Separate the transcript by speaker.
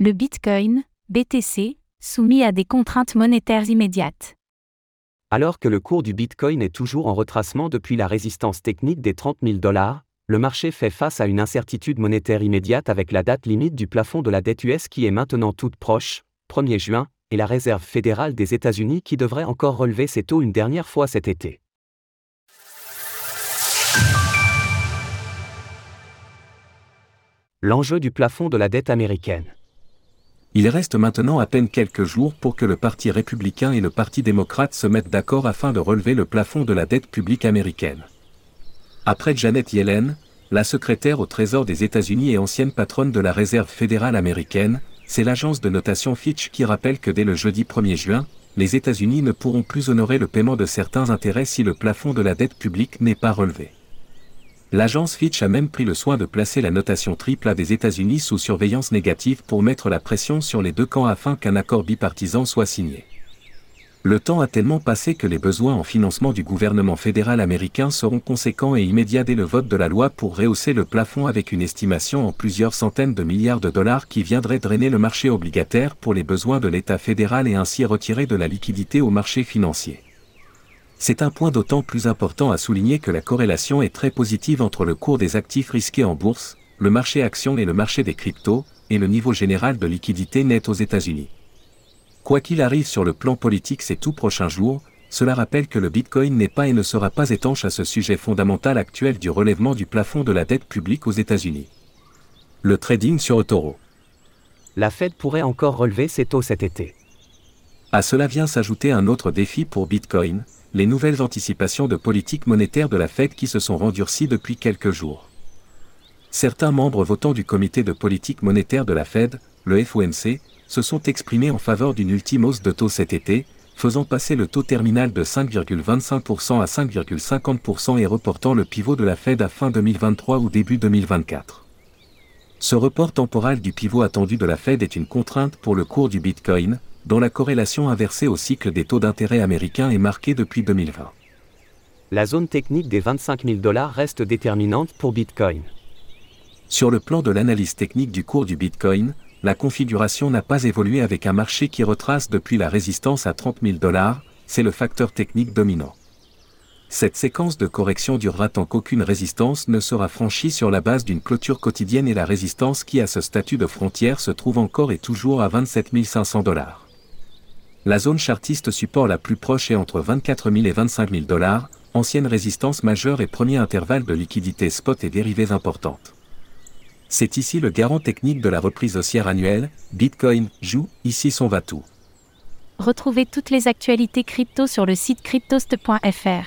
Speaker 1: Le Bitcoin, BTC, soumis à des contraintes monétaires immédiates.
Speaker 2: Alors que le cours du Bitcoin est toujours en retracement depuis la résistance technique des 30 000 dollars, le marché fait face à une incertitude monétaire immédiate avec la date limite du plafond de la dette US qui est maintenant toute proche, 1er juin, et la Réserve fédérale des États-Unis qui devrait encore relever ses taux une dernière fois cet été. L'enjeu du plafond de la dette américaine.
Speaker 3: Il reste maintenant à peine quelques jours pour que le Parti républicain et le Parti démocrate se mettent d'accord afin de relever le plafond de la dette publique américaine. Après Janet Yellen, la secrétaire au Trésor des États-Unis et ancienne patronne de la Réserve fédérale américaine, c'est l'agence de notation Fitch qui rappelle que dès le jeudi 1er juin, les États-Unis ne pourront plus honorer le paiement de certains intérêts si le plafond de la dette publique n'est pas relevé. L'agence Fitch a même pris le soin de placer la notation triple A des États-Unis sous surveillance négative pour mettre la pression sur les deux camps afin qu'un accord bipartisan soit signé. Le temps a tellement passé que les besoins en financement du gouvernement fédéral américain seront conséquents et immédiats dès le vote de la loi pour rehausser le plafond avec une estimation en plusieurs centaines de milliards de dollars qui viendrait drainer le marché obligataire pour les besoins de l'État fédéral et ainsi retirer de la liquidité au marché financier. C'est un point d'autant plus important à souligner que la corrélation est très positive entre le cours des actifs risqués en bourse, le marché action et le marché des cryptos, et le niveau général de liquidité net aux États-Unis. Quoi qu'il arrive sur le plan politique ces tout prochains jours, cela rappelle que le Bitcoin n'est pas et ne sera pas étanche à ce sujet fondamental actuel du relèvement du plafond de la dette publique aux États-Unis. Le trading sur Taureau.
Speaker 2: La Fed pourrait encore relever ses taux cet été.
Speaker 3: À cela vient s'ajouter un autre défi pour Bitcoin, les nouvelles anticipations de politique monétaire de la Fed qui se sont rendurcies depuis quelques jours. Certains membres votants du comité de politique monétaire de la Fed, le FOMC, se sont exprimés en faveur d'une ultime hausse de taux cet été, faisant passer le taux terminal de 5,25% à 5,50% et reportant le pivot de la Fed à fin 2023 ou début 2024. Ce report temporal du pivot attendu de la Fed est une contrainte pour le cours du Bitcoin, dont la corrélation inversée au cycle des taux d'intérêt américains est marquée depuis 2020.
Speaker 2: La zone technique des 25 000 dollars reste déterminante pour Bitcoin.
Speaker 3: Sur le plan de l'analyse technique du cours du Bitcoin, la configuration n'a pas évolué avec un marché qui retrace depuis la résistance à 30 000 dollars, c'est le facteur technique dominant. Cette séquence de correction durera tant qu'aucune résistance ne sera franchie sur la base d'une clôture quotidienne et la résistance qui à ce statut de frontière se trouve encore et toujours à 27 500 dollars. La zone chartiste support la plus proche est entre 24 000 et 25 000 dollars, ancienne résistance majeure et premier intervalle de liquidité spot et dérivés importantes. C'est ici le garant technique de la reprise haussière annuelle, Bitcoin joue ici son va-tout.
Speaker 1: Retrouvez toutes les actualités crypto sur le site cryptost.fr.